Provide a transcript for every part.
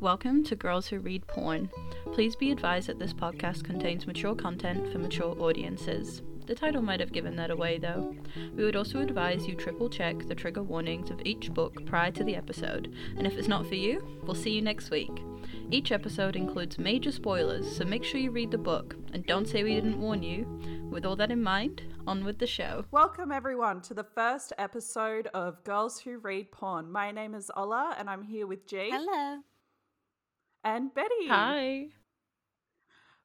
Welcome to Girls Who Read Porn. Please be advised that this podcast contains mature content for mature audiences. The title might have given that away though. We would also advise you triple check the trigger warnings of each book prior to the episode, and if it's not for you, we'll see you next week. Each episode includes major spoilers, so make sure you read the book and don't say we didn't warn you. With all that in mind, on with the show. Welcome, everyone, to the first episode of Girls Who Read Porn. My name is Ola, and I'm here with G Hello. And Betty. Hi.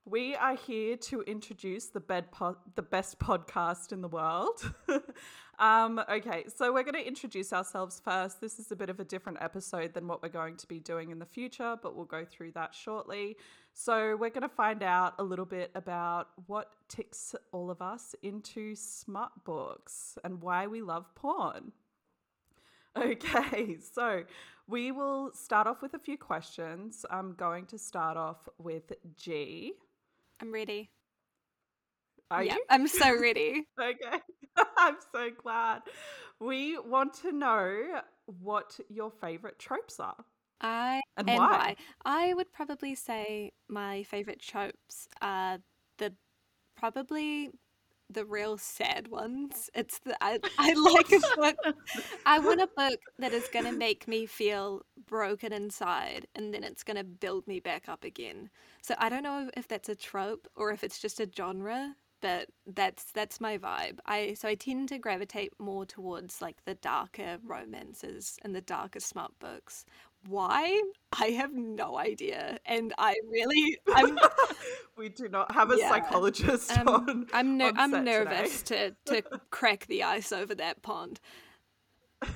We are here to introduce the, bed po- the best podcast in the world. um, okay, so we're going to introduce ourselves first. This is a bit of a different episode than what we're going to be doing in the future, but we'll go through that shortly. So, we're going to find out a little bit about what ticks all of us into smut books and why we love porn. Okay, so we will start off with a few questions. I'm going to start off with G. I'm ready. Are yeah, you? I'm so ready. Okay. I'm so glad. We want to know what your favorite tropes are. I And and why? why? I would probably say my favorite tropes are the probably the real sad ones. It's the I, I like a book. I want a book that is gonna make me feel broken inside, and then it's gonna build me back up again. So I don't know if that's a trope or if it's just a genre, but that's that's my vibe. I so I tend to gravitate more towards like the darker romances and the darker smut books. Why? I have no idea, and I really I'm we do not have a Yeah. psychologist um, on. I'm ner- on I'm set today. nervous to to crack the ice over that pond.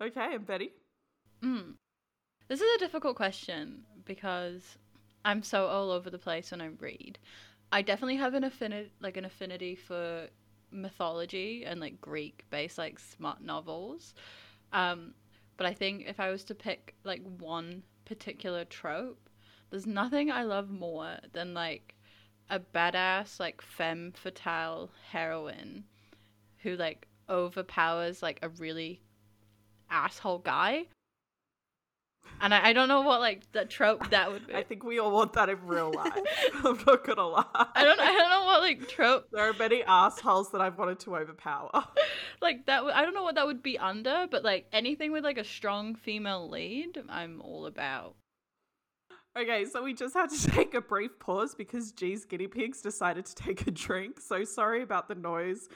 okay, and Betty? Mm. This is a difficult question because I'm so all over the place when I read. I definitely have an affinity, like an affinity for mythology and like Greek based like smut novels. Um, but I think if I was to pick like one particular trope, there's nothing I love more than like a badass like femme fatale heroine who like overpowers like a really asshole guy. And I, I don't know what like the trope that would be. I think we all want that in real life. I'm not gonna lie. I don't I don't know what like trope There are many assholes that I've wanted to overpower. like that I don't know what that would be under, but like anything with like a strong female lead, I'm all about. Okay, so we just had to take a brief pause because G's guinea pigs decided to take a drink. So sorry about the noise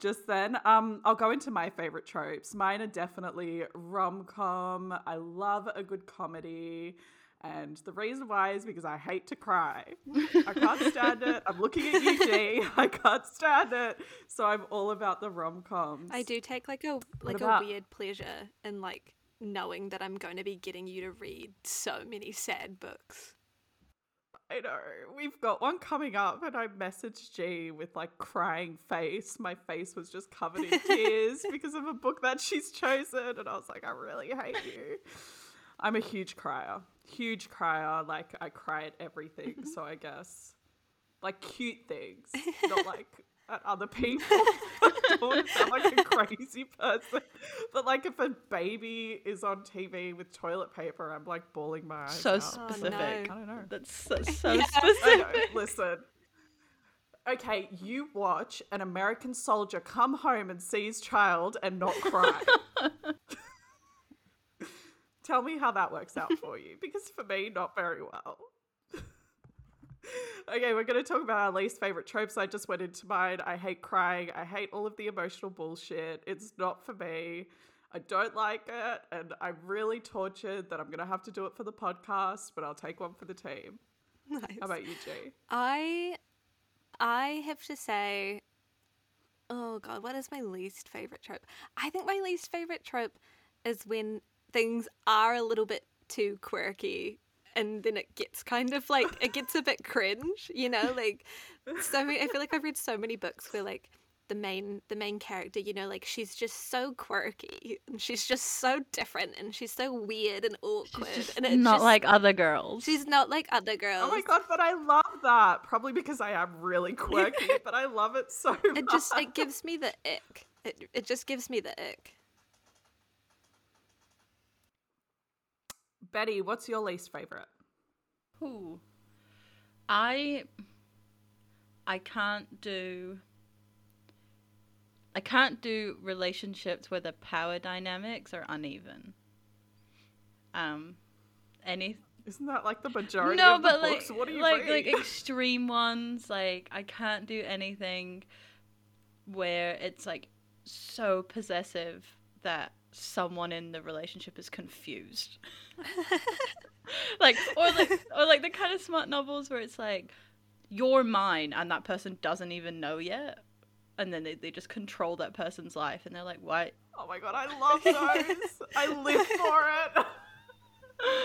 just then. Um, I'll go into my favorite tropes. Mine are definitely rom com. I love a good comedy. And the reason why is because I hate to cry. I can't stand it. I'm looking at you, G. I can't stand it. So I'm all about the rom coms. I do take like a like a weird pleasure in like knowing that I'm going to be getting you to read so many sad books. I know. We've got one coming up, and I messaged G with like crying face. My face was just covered in tears because of a book that she's chosen, and I was like, I really hate you. I'm a huge crier, huge crier. Like I cry at everything. so I guess like cute things, not like at other people. I don't want to sound like a crazy person, but like if a baby is on TV with toilet paper, I'm like bawling my eyes So out. Oh, specific. I don't know. That's so, so Yeah. I know, specific. Listen. Okay, you watch an American soldier come home and see his child and not cry. Tell me how that works out for you, because for me, not very well. Okay, we're going to talk about our least favorite tropes. I just went into mine. I hate crying. I hate all of the emotional bullshit. It's not for me. I don't like it, and I'm really tortured that I'm going to have to do it for the podcast, but I'll take one for the team. Nice. How about you, G? I I have to say oh god, what is my least favorite trope? I think my least favorite trope is when things are a little bit too quirky and then it gets kind of like it gets a bit cringe, you know, like so many I feel like I've read so many books where like the main the main character, you know, like she's just so quirky and she's just so different and she's so weird and awkward She's and it's not just- like other girls. she's not like other girls. Oh my god, but I love that. Probably because I am really quirky, but I love it so much. it just it gives me the ick. It it just gives me the ick. Betty, what's your least favorite? Ooh. I I can't do I can't do relationships where the power dynamics are uneven. Um any Isn't that like the majority no, of the but books? like what do you like like extreme ones. Like I can't do anything where it's like so possessive that someone in the relationship is confused. like or like or like the kind of smut novels where it's like you're mine and that person doesn't even know yet. And then they, they just control that person's life and they're like, Why oh my god, I love those. I live for it.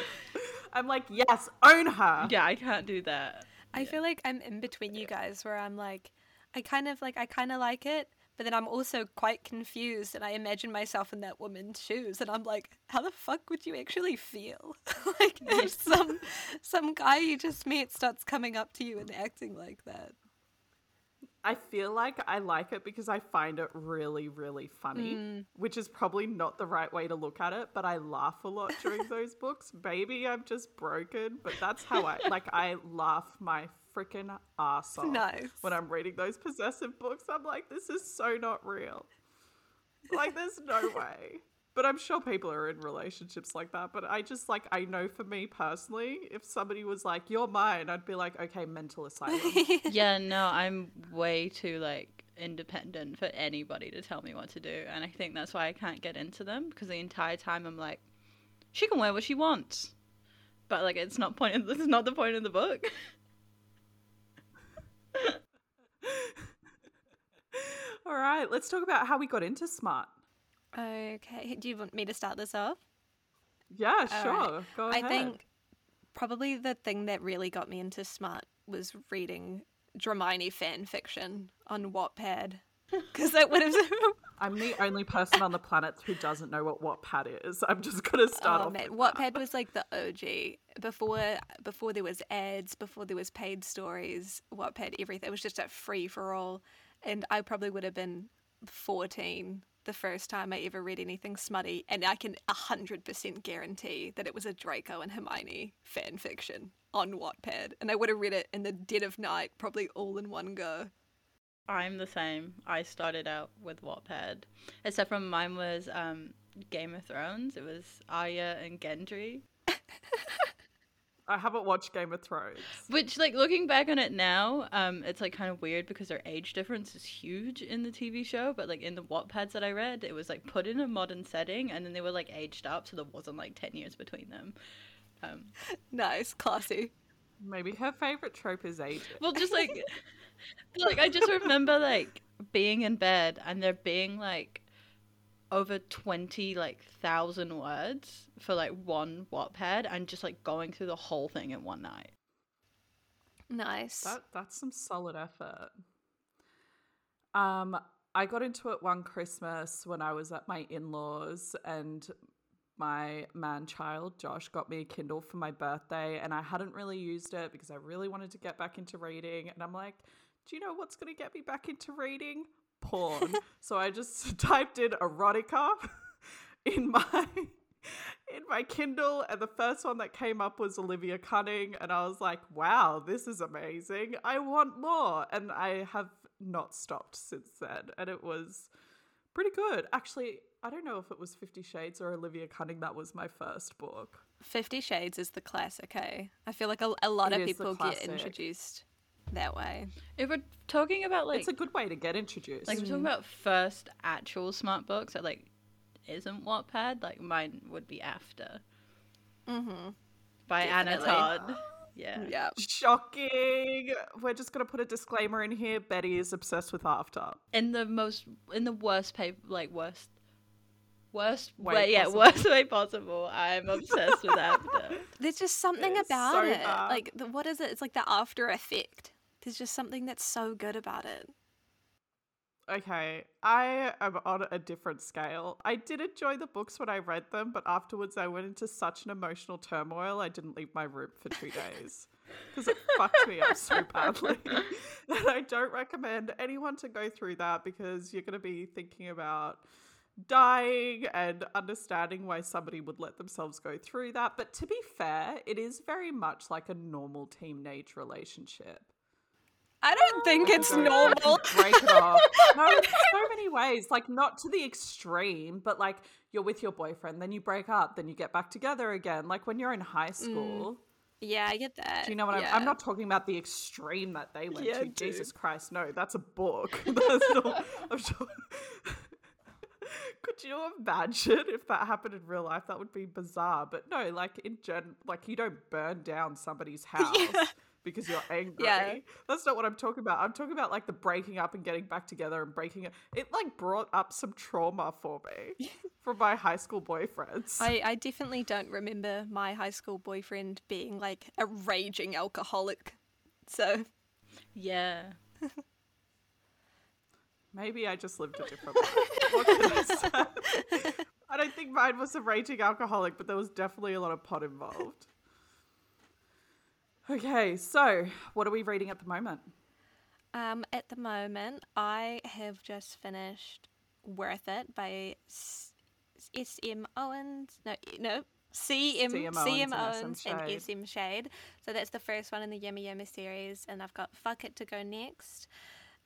I'm like, yes, own her. Yeah, I can't do that. I feel like I'm in between you guys where I'm like, I kind of like, I kind of like it, but then I'm also quite confused and I imagine myself in that woman's shoes and I'm like, how the fuck would you actually feel? like if some some guy you just meet starts coming up to you and acting like that. I feel like I like it because I find it really, really funny, Mm. which is probably not the right way to look at it, but I laugh a lot during those books. Maybe I'm just broken, but that's how I like I laugh my freaking ass off Nice. when I'm reading those possessive books. I'm like, this is so not real. Like, there's no way. But I'm sure people are in relationships like that. But I just like I know for me personally, if somebody was like, "You're mine," I'd be like, "Okay, mental asylum." yeah, no, I'm way too like independent for anybody to tell me what to do, and I think that's why I can't get into them because the entire time I'm like, she can wear what she wants, but like it's not point. This is not the point of the book. All right, let's talk about how we got into smut. Okay, do you want me to start this off? Yeah, sure. right. Go I ahead. think probably the thing that really got me into smut was reading Dramione fan fiction on Wattpad. Because that would have. I'm the only person on the planet who doesn't know what Wattpad is. I'm just gonna oh, start oh off. man. Wattpad was like the OG before before there was ads, before there was paid stories. Wattpad, everything it was just a free for all, and I probably would have been 14 the first time I ever read anything smutty, and I can hundred percent guarantee that it was a Draco and Hermione fan fiction on Wattpad, and I would have read it in the dead of night, probably all in one go. I'm the same. I started out with Wattpad, except for mine was um, Game of Thrones. It was Arya and Gendry. I haven't watched Game of Thrones. Which, like, looking back on it now, um, it's like kind of weird because their age difference is huge in the TV show. But like in the Wattpads that I read, it was like put in a modern setting, and then they were like aged up, so there wasn't like ten years between them. Um, Nice, classy. Maybe her favorite trope is age. well, just like, like I just remember like being in bed and there being like over twenty like thousand words for like one Wattpad, and just like going through the whole thing in one night. Nice. That that's some solid effort. Um, I got into it one Christmas when I was at my in-laws and my man child Josh got me a Kindle for my birthday and I hadn't really used it because I really wanted to get back into reading and I'm like, do you know what's going to get me back into reading? Porn. so I just typed in erotica in my in my Kindle, and the first one that came up was Olivia Cunning, and I was like, wow, this is amazing. I want more. And I have not stopped since then. And it was pretty good. Actually, I don't know if it was Fifty Shades or Olivia Cunning that was my first book. Fifty Shades is the classic, hey? I feel like a, a lot It of people get introduced that way. If we're talking about like it's a good way to get introduced. Like we're talking about first actual smut books that like isn't Wattpad. Like mine would be After Mm-hmm. by Anna Todd. Yeah. Yeah. Shocking. We're just going to put a disclaimer in here. Betty is obsessed with After. In the most, in the worst pay, like worst, worst Way way, yeah, worst way possible. I'm obsessed with After. There's just something It's about so it. bad. Like, the, what is it? It's like the after effect. There's just something that's so good about it. Okay, I am on a different scale. I did enjoy the books when I read them, but afterwards I went into such an emotional turmoil I didn't leave my room for two days. Because it fucked me up so badly. and I don't recommend anyone to go through that because you're going to be thinking about dying and understanding why somebody would let themselves go through that. But to be fair, it is very much like a normal teenage relationship. I don't think oh it's Don't normal. break it off. No, in so many ways. Like not to the extreme, but like you're with your boyfriend, then you break up, then you get back together again. Like when you're in high mm. school. Yeah, I get that. Do you know what yeah. I'm? I'm not talking about the extreme that they went Yeah, to. dude. Jesus Christ, no, that's a book. That's not, I'm sure. Could you imagine if that happened in real life? That would be bizarre. But no, like in gen, like you don't burn down somebody's house Yeah. Because you're angry. Yeah. That's not what I'm talking about. I'm talking about like the breaking up and getting back together and breaking it. It like brought up some trauma for me from my high school boyfriends. I, I definitely don't remember my high school boyfriend being like a raging alcoholic. So Yeah. Maybe I just lived a different life. What can I say? I don't think mine was a raging alcoholic, but there was definitely a lot of pot involved. Okay, so what are we reading at the moment? um, at the moment, I have just finished Worth It by S- S.M. Owens. No, no. C.M. C.M. C.M. Owens and Owens S.M. Shade. S.M. Shade. So that's the first one in the Yummy Yummy series, and I've got Fuck It to go next.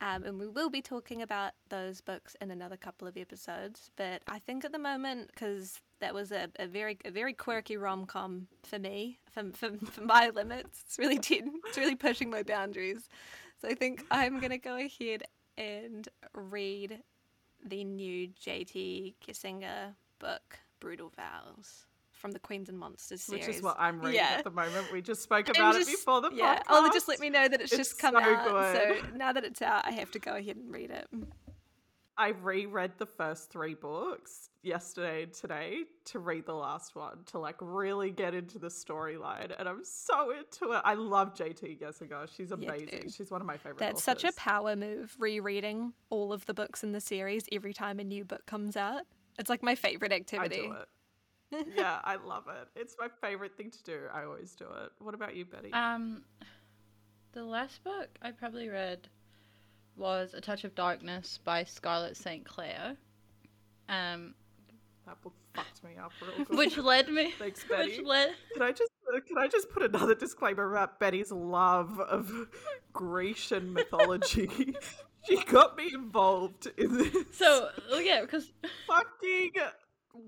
Um, and we will be talking about those books in another couple of episodes. But I think at the moment, because that was a, a very a very quirky rom com for me, for, for, for my limits, it's really it's really pushing my boundaries. So I think I'm gonna go ahead and read the new JT Geissinger book, Brutal Vows, from the Queens and Monsters series. Which is what I'm reading Yeah. at the moment. We just spoke about just- it before the yeah, oh, podcast. Oh, just let me know that it's, It's just come so out. good. So now that it's out, I have to go ahead and read it. I reread the first three books yesterday and today to read the last one to like really get into the storyline, and I'm so into it. I love JT Geissinger. She's amazing. dude. She's one of my favorite. That's such a power move, rereading all of the books in the series every time a new book comes out. It's like my favorite activity. I do it. Yeah, I love it. It's my favorite thing to do. I always do it. What about you, Betty? Um, the last book I probably read was A Touch of Darkness by Scarlett St. Clair. Um, that book fucked me up real good. which led me. Thanks, Betty. which led. Can I just uh, can I just put another disclaimer about Betty's love of Grecian mythology? she got me involved in this So oh yeah, because fucking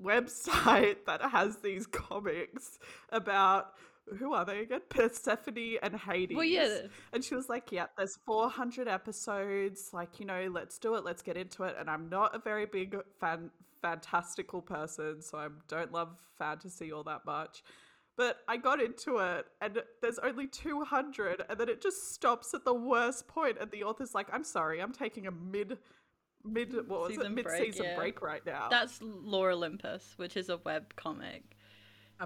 website that has these comics about who are they again? Persephone and Hades. well yeah, And she was like, Yeah, there's 400 episodes. Like, you know, let's do it. Let's get into it. And I'm not a very big fan, fantastical person. So I don't love fantasy all that much. But I got into it and there's only 200. And then it just stops at the worst point, And the author's like, I'm sorry, I'm taking a mid. Mid what was it? Season Mid break, season yeah. break right now. that's Lore Olympus, which is a web comic.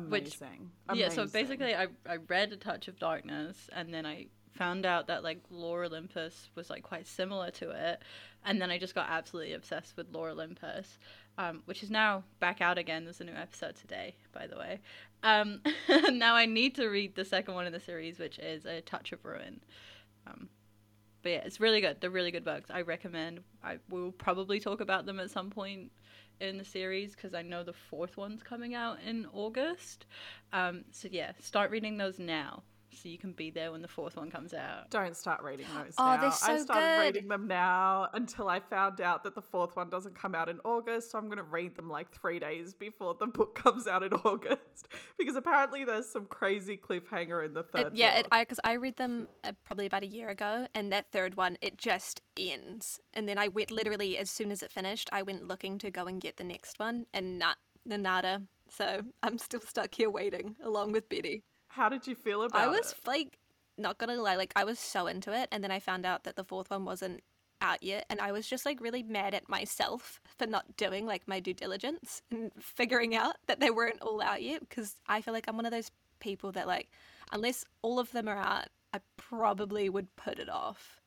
which- amazing. Yeah, so basically, I I read A Touch of Darkness, and then I found out that like Lore Olympus was like quite similar to it, and then I just got absolutely obsessed with Lore Olympus, um, which is now back out again. There's a new episode today, by the way. Um, now I need to read the second one in the series, which is A Touch of Ruin. Um, but yeah, it's really good. They're really good books. I recommend. I will probably talk about them at some point in the series because I know the fourth one's coming out in August. Um, so yeah, start reading those now so you can be there when the fourth one comes out. Don't start reading those Oh, now. they're so I started good. reading them now until I found out that the fourth one doesn't come out in August. So I'm going to read them like three days before the book comes out in August because apparently there's some crazy cliffhanger in the third. yeah, it, book. I because I read them uh, probably about a year ago, and that third one it just ends, and then I went literally as soon as it finished, I went looking to go and get the next one, and not the nada. So I'm still stuck here waiting along with Betty. How did you feel about it? I was it? like, not gonna lie, like I was so into it, and then I found out that the fourth one wasn't out yet, and I was just like really mad at myself for not doing like my due diligence and figuring out that they weren't all out yet, because I feel like I'm one of those people that like, unless all of them are out, I probably would put it off.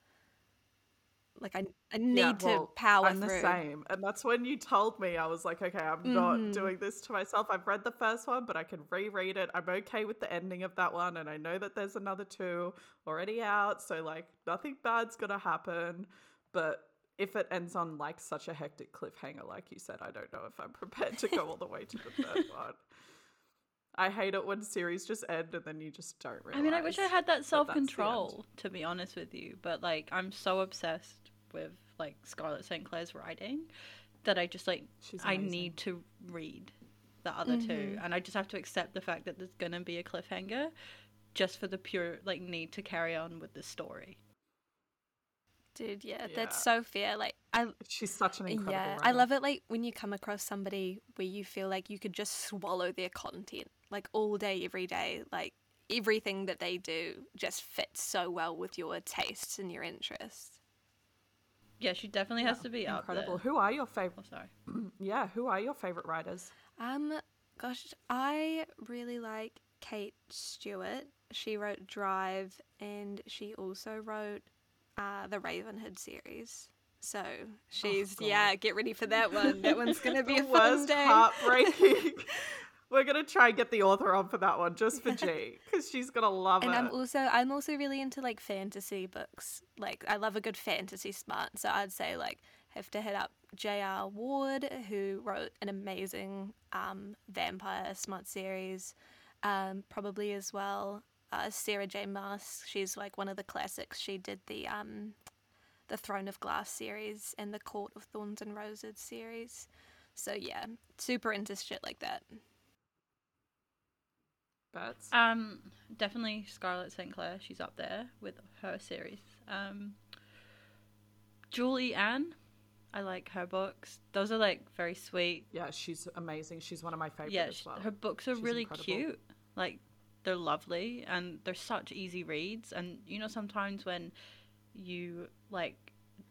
Like I, I need Yeah, to well, power I'm through. the same, and that's when you told me I was like, okay, I'm Mhm. not doing this to myself. I've read the first one, but I can reread it. I'm okay with the ending of that one, and I know that there's another two already out, so like nothing bad's gonna happen. But if it ends on like such a hectic cliffhanger, like you said, I don't know if I'm prepared to go all the way to the third one. I hate it when series just end and then you just don't realize. I mean, I wish I had that self control, to be honest with you. But like, I'm so obsessed with like Scarlett St. Clair's writing that I just like I need to read the other two, mm-hmm. and I just have to accept the fact that there's gonna be a cliffhanger, just for the pure like need to carry on with the story. Dude, yeah, Yeah. that's so fair. Like I She's such an incredible yeah, writer. I love it like when you come across somebody where you feel like you could just swallow their content like all day every day, like everything that they do just fits so well with your tastes and your interests. Yeah, she definitely has Yeah, to be up incredible. there. Who are your favorite? Oh, sorry. Yeah, who are your favorite writers? Um gosh, I really like Kate Stewart. She wrote Drive and she also wrote uh, the Ravenhood series. So she's God. yeah, get ready for that one. That one's gonna be the a fun day. heartbreaking. We're gonna try and get the author on for that one just for G because she's gonna love and it. I'm also I'm also really into like fantasy books. Like I love a good fantasy smut. So I'd say like have to hit up J.R. Ward, who wrote an amazing um, vampire smut series. Um, probably as well uh, Sarah J. Maas. She's like one of the classics. She did the um, the Throne of Glass series and the Court of Thorns and Roses series. So yeah, super into shit like that. Bets. Um, definitely Scarlett St. Clair. She's up there with her series. Um, Julie Ann. I like her books. Those are like very sweet. yeah, she's amazing. She's one of my favorites yeah, as well. her books are She's really incredible. cute. Like they're lovely and they're such easy reads. And you know, sometimes when you like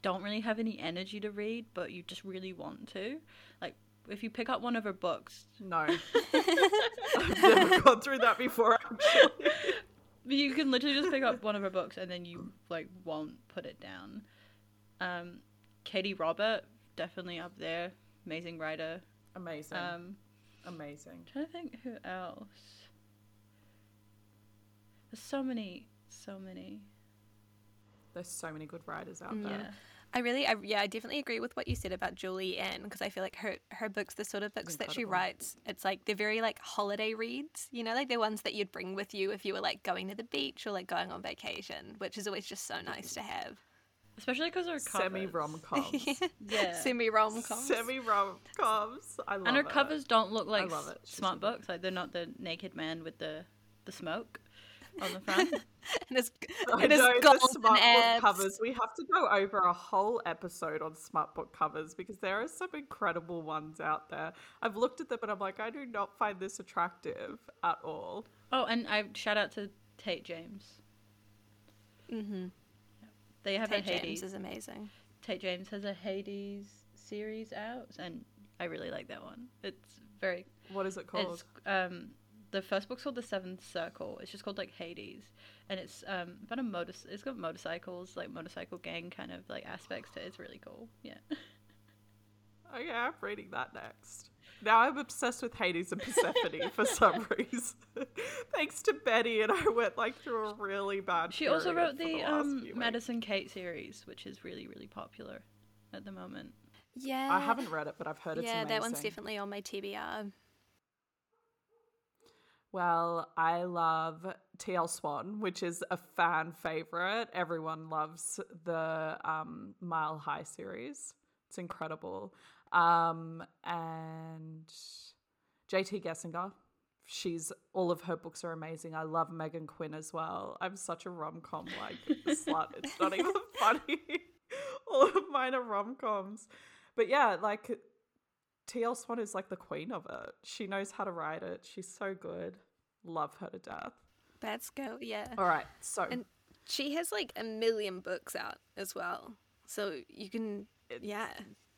don't really have any energy to read, but you just really want to, like if you pick up one of her books, No, I've never gone through that before. Actually, you can literally just pick up one of her books and then you like won't put it down. Um, Katee Robert definitely up there, amazing writer. amazing, Um, amazing. trying to think who else. There's so many, so many. There's so many good writers out there. Yeah. I really, I, yeah, I definitely agree with what you said about Julie Ann because I feel like her her books, the sort of books that she writes, it's like they're very like holiday reads, you know, like they're ones that you'd bring with you if you were like going to the beach or like going on vacation, which is always just so nice to have. Especially because her covers. Semi rom coms. Yeah. Semi rom coms. Semi rom coms. I love and her it. covers don't look like love it. Smut books. Like they're not the naked man with the the smoke on the front. and it's, I and it's know the golden smut book covers. We have to go over a whole episode on smut book covers because there are some incredible ones out there. I've looked at them and I'm like, I do not find this attractive at all. oh, and I shout out to Tate James. Mm-hmm. They have Tate a Hades. James is amazing. Tate James has a Hades series out, and I really like that one. It's very. What is it called? It's um the first book's called the Seventh Circle. It's just called like Hades, and it's um about a motor. It's got motorcycles, like motorcycle gang kind of like aspects to it. It's really cool. Yeah. Okay, I'm reading that next. Now I'm obsessed with Hades and Persephone for some reason. Thanks to Betty, and I went like through a really bad. She also wrote for the um. Madison Kate series, which is really really popular at the moment. Yeah. I haven't read it, but I've heard it's Yeah, amazing. that one's definitely on my TBR. Well, I love TL Swan, which is a fan favorite. Everyone loves the um, Mile High series. It's incredible. Um, and JT Geissinger, she's all of her books are amazing. I love Meghan Quinn as well. I'm such a rom com like slut. It's not even funny. all of mine are rom coms. But yeah, like TL Swan is like the queen of it. She knows how to write it. She's so good. Love her to death. That's go. Yeah. All right, so And she has like a million books out as well. So you can, yeah,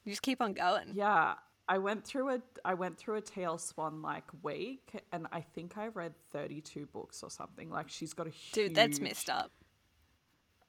you just keep on going. yeah, I went through a I went through a TL Swan like week, and I think I read thirty two books or something. Like she's got a huge, Dude, that's messed up.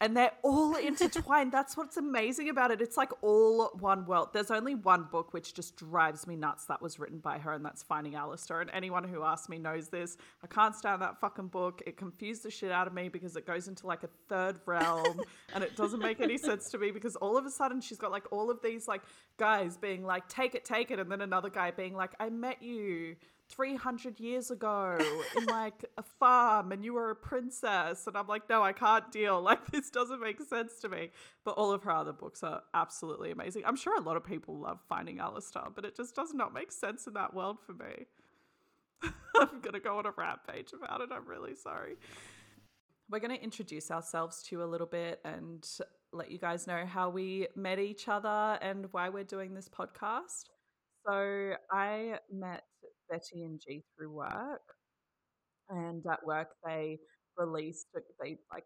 And they're all intertwined. That's what's amazing about it. It's like all one world. There's only one book which just drives me nuts that was written by her, and that's Finding Alistair. And anyone who asks me knows this. I can't stand that fucking book. It confused the shit out of me because it goes into like a third realm and it doesn't make any sense to me because all of a sudden she's got like all of these like guys being like, take it, take it, and then another guy being like, I met you 300 years ago in like a farm and you were a princess. And i'm like no i can't deal. Like this doesn't make sense to me. But all of her other books are absolutely amazing. I'm sure a lot of people love finding alistair but it just does not make sense in that world for me. I'm gonna go on a rampage about it. I'm really sorry. We're going to introduce ourselves to you a little bit and let you guys know how we met each other and why we're doing this podcast so I met Betty and G through work. And at work, they released, they like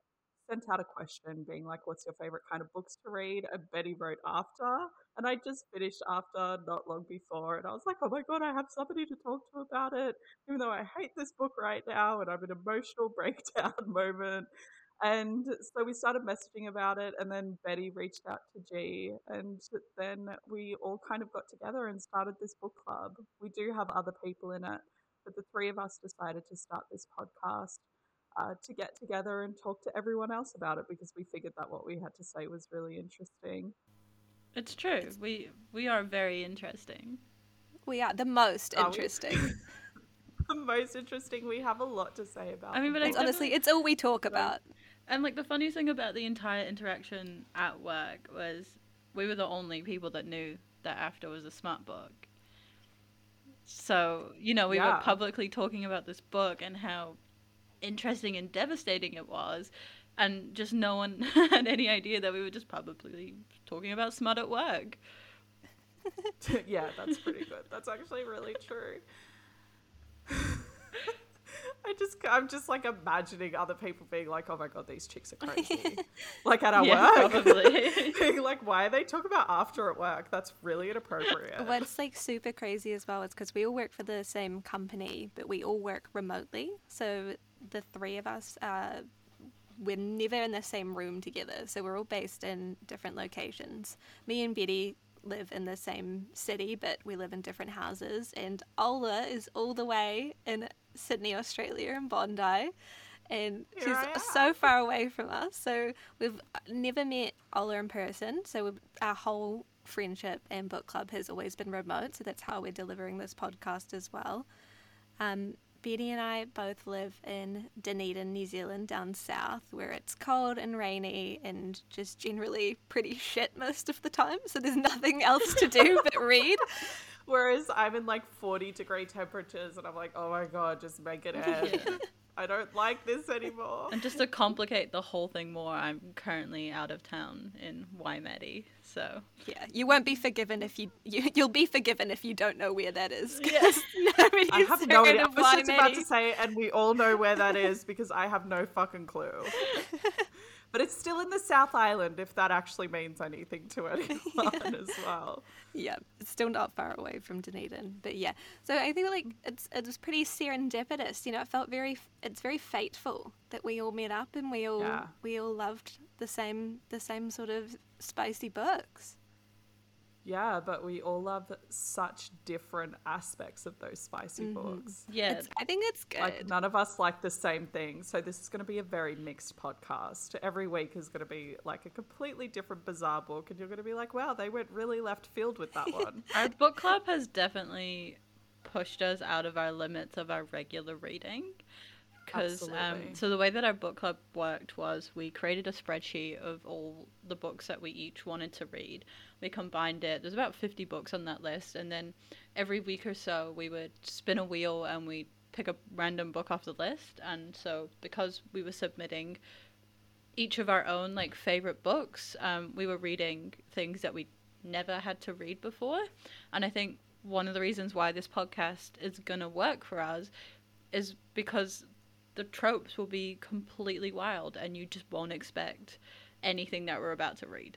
sent out a question being like, What's your favorite kind of books to read? And Betty wrote After. And I just finished After not long before. And I was like, Oh my God, I have somebody to talk to about it, even though I hate this book right now and I'm an emotional breakdown moment. And so we started messaging about it, and then Betty reached out to G, and then we all kind of got together and started this book club. We do have other people in it, but the three of us decided to start this podcast uh, to get together and talk to everyone else about it because we figured that what we had to say was really interesting. It's true. We we are very interesting. We are the most Are interesting. the most interesting. We have a lot to say about. I mean, but I honestly, it's all we talk about. And like the funny thing about the entire interaction at work was we were the only people that knew that After was a smut book. So, you know, we Yeah. were publicly talking about this book and how interesting and devastating it was. And just no one had any idea that we were just publicly talking about smut at work. yeah, that's pretty good. That's actually really true. I just, I'm just like imagining other people being like, "Oh my god, these chicks are crazy," like at our Yeah, work. probably. being like, "Why are they talking about after at work? That's really inappropriate." What's like super crazy as well is because we all work for the same company, but we all work remotely. So the three of us, uh, we're never in the same room together. So we're all based in different locations. Me and Betty live in the same city, but we live in different houses. And Ola is all the way in Sydney, Australia, in Bondi. And Here she's so far away from us. So we've never met Ola in person. So we've, our whole friendship and book club has always been remote. So that's how we're delivering this podcast as well. Um, Betty and I both live in Dunedin, New Zealand, down south, where it's cold and rainy and just generally pretty shit most of the time. So there's nothing else to do but read. Whereas I'm in like 40 degree temperatures, and I'm like, "Oh my god, just make it end." Yeah. I don't like this anymore. And just to complicate the whole thing more, I'm currently out of town in Waimate. So, Yeah, you won't be forgiven if you, you you'll be forgiven if you don't know where that is. 'cause Yes. I have no heard idea. I of was just about to say, and we all know where that is because I have no fucking clue. but it's still in the South Island, if that actually means anything to anyone as well. yeah, it's still not far away from Dunedin, but yeah. So I think like it's it was pretty serendipitous. You know, it felt very it's very fateful that we all met up and we all Yeah. we all loved the same the same sort of spicy books. Yeah, but we all love such different aspects of those spicy mm-hmm. books. yeah. It's, I think it's good. Like none of us like the same thing. So this is going to be a very mixed podcast. Every week is going to be like a completely different bizarre book and you're going to be like, "Wow, they went really left field with that one." Our book club has definitely pushed us out of our limits of our regular reading. Because um, so the way that our book club worked was we created a spreadsheet of all the books that we each wanted to read. We combined it. There's about 50 books on that list, and then every week or so we would spin a wheel and we'd pick a random book off the list. And so because we were submitting each of our own like favorite books, um, we were reading things that we never had to read before. And I think one of the reasons why this podcast is gonna work for us is because the tropes will be completely wild and you just won't expect anything that we're about to read.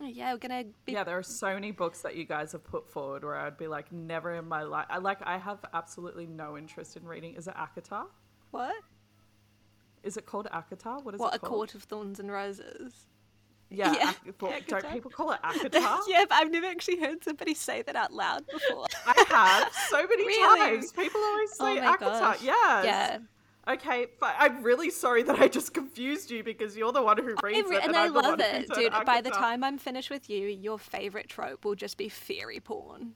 Oh, yeah, we're gonna be yeah, there are so many books that you guys have put forward where I'd be like, never in my life. I like, I have absolutely no interest in reading. Is it Akata? what? Is it called ACOTAR? What is What it a court of thorns and roses. Yeah, Yeah, Ak- well, don't people call it ACOTAR? yeah, but I've never actually heard somebody say that out loud before. I have so many Really? times. People always Oh say my ACOTAR. gosh. Yes. yeah. Okay, but I'm really sorry that I just confused you because you're the one who reads re- it, and and I love it, dude. By the time I'm finished with you, your favorite trope will just be fairy porn.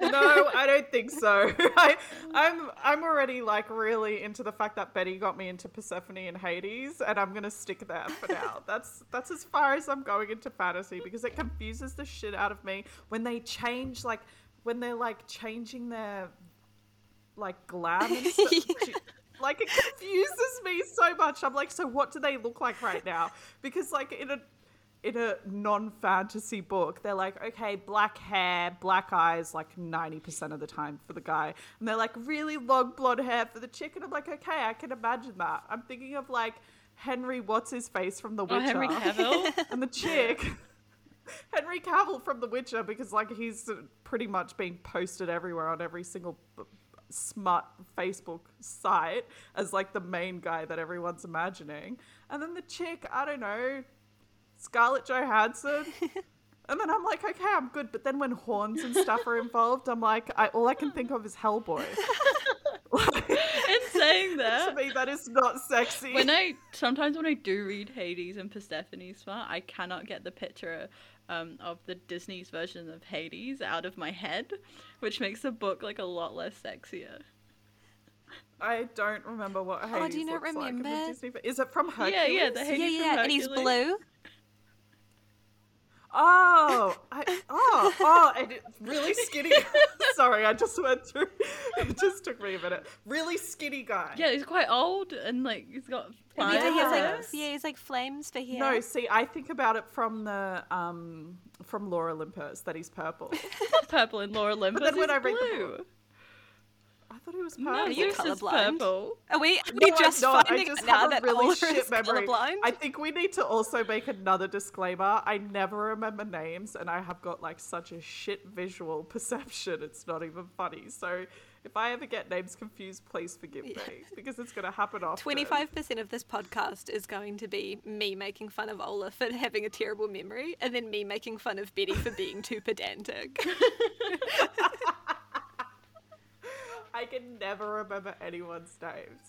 no, I don't think so. I, I'm I'm already like really into the fact that Betty got me into Persephone and Hades, and I'm gonna stick there for now. That's that's as far as I'm going into fantasy because it confuses the shit out of me when they change like when they're like changing their like glam and stuff. Like it confuses me so much. I'm like, so what do they look like right now? Because like in a in a non-fantasy book, they're like, okay, black hair, black eyes, like 90% of the time for the guy. And they're like really long blonde hair for the chick. And I'm like, okay, I can imagine that. I'm thinking of like Henry, what's his face from The Oh, Witcher? Henry Cavill. and the chick. Henry Cavill from The Witcher because like he's pretty much being posted everywhere on every single smut Facebook site as like the main guy that everyone's imagining. And then the chick, I don't know, Scarlett Johansson. And then I'm like, okay, I'm good. But then when horns and stuff are involved, I'm like, I, all I can think of is Hellboy. In saying that to me, that is not sexy. when I sometimes when I do read Hades and Persephone's Smut, I cannot get the picture um, of the Disney's version of Hades out of my head, which makes the book like a lot less sexier. I don't remember what Hades Oh, do you not looks like in the remember? Disney. Is it from Hercules? Yeah, yeah, the yeah, Hades yeah, from and he's blue. Oh, I, oh, oh, and really skinny. Sorry, I just went through. It just took me a minute. Really skinny guy. Yeah, he's quite old and like he's got Yeah, fire. he has like yeah, he's like flames for hair. No, see, I think about it from the um from Lore Olympus that he's purple. not purple in Lore Olympus. then when he's I read the book, I thought he was purple. No, you yours is colourblind? purple. Are we? Are No, we I'm just not. I finding just out now have a that really Ola shit is memory. colorblind? I think we need to also make another disclaimer. I never remember names, and I have got like such a shit visual perception. It's not even funny. So if I ever get names confused, please forgive me because it's going to happen often. Twenty-five percent of this podcast is going to be me making fun of Ola for having a terrible memory, and then me making fun of Betty for being too pedantic. I can never remember anyone's names.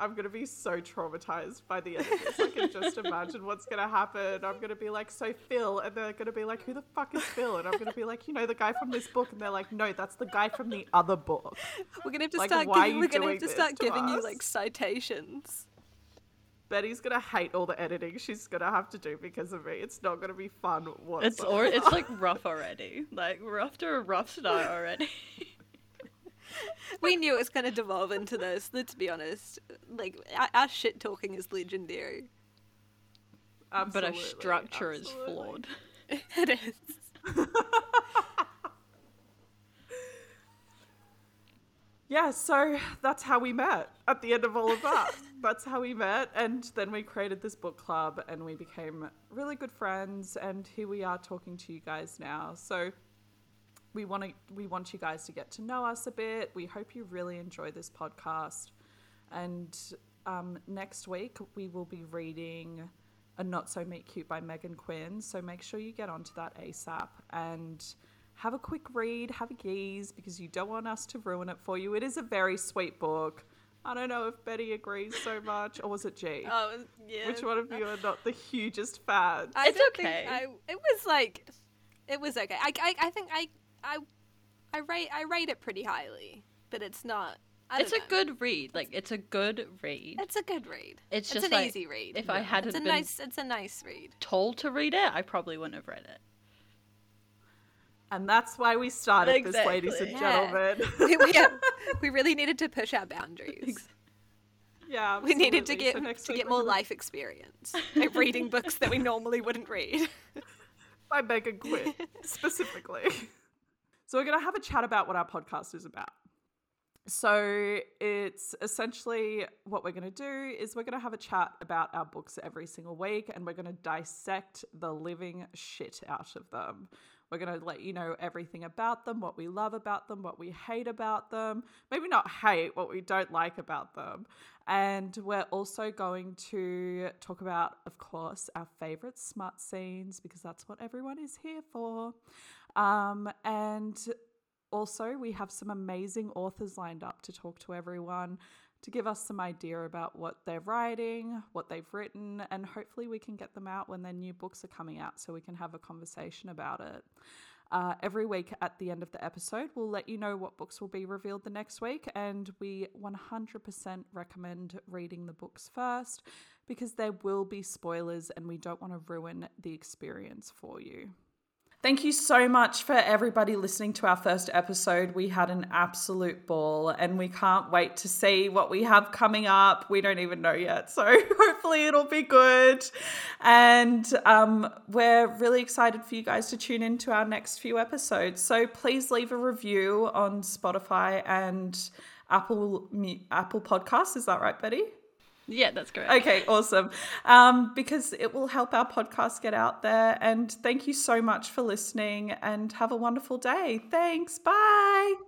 I'm gonna be so traumatized by the end of this. I can just imagine what's gonna happen. I'm gonna be like, so Phil, and they're gonna be like, who the fuck is Phil? And I'm gonna be like, you know, the guy from this book, and they're like, no, that's the guy from the other book. We're gonna have to Like, start. why are Giving, you we're gonna have to start to giving you like citations. Betty's gonna hate all the editing she's gonna have to do because of me. It's not gonna be fun whatsoever. It's or it's like rough already. Like we're off to a rough start already. We knew it was going to devolve into this. Let's be honest. Like our, shit talking is legendary. Uh, but our Absolutely, structure is flawed. It is. Yeah, so that's how we met at the end of all of that. that's how we met. And then we created this book club and we became really good friends. And here we are talking to you guys now. So we want to we want you guys to get to know us a bit. We hope you really enjoy this podcast. And um, next week we will be reading A Not So Meet Cute by Meghan Quinn. So make sure you get onto that ASAP and have a quick read, have a gaze because you don't want us to ruin it for you. It is a very sweet book. I don't know if Betty agrees so much, or was it G? Oh yeah. Which one of you are not the hugest fan? I It's okay. Think I, it was like, it was okay. I, I, I think I, I, I rate I rate it pretty highly, but it's not. I It's a good read. Like it's a good read. It's a good read. It's It's just an like, easy read. If I hadn't It's a been nice. It's a nice read. told to read it, I probably wouldn't have read it. And that's why we started this, ladies and Yeah. gentlemen. we, we, have- we really needed to push our boundaries. yeah, We needed to get So next to week get we're more life experience by reading books that we normally wouldn't read. by Meghan Quinn specifically. So we're going to have a chat about what our podcast is about. So it's essentially what we're going to do is we're going to have a chat about our books every single week and we're going to dissect the living shit out of them. We're going to let you know everything about them, what we love about them, what we hate about them. Maybe not hate, what we don't like about them. And we're also going to talk about, of course, our favorite smut scenes because that's what everyone is here for. Um, and also, we have some amazing authors lined up to talk to everyone to give us some idea about what they're writing, what they've written, and hopefully we can get them out when their new books are coming out so we can have a conversation about it. Uh, every week at the end of the episode, we'll let you know what books will be revealed the next week, and we 100% recommend reading the books first because there will be spoilers and we don't want to ruin the experience for you. Thank you so much for everybody listening to our first episode. We had an absolute ball and we can't wait to see what we have coming up. We don't even know yet. So hopefully it'll be good. And um, we're really excited for you guys to tune in to our next few episodes. So please leave a review on Spotify and Apple Apple Podcasts. Is that right, Betty? Yeah, that's correct. Okay, awesome. Um, because it will help our podcast get out there. And thank you so much for listening and have a wonderful day. Thanks. Bye.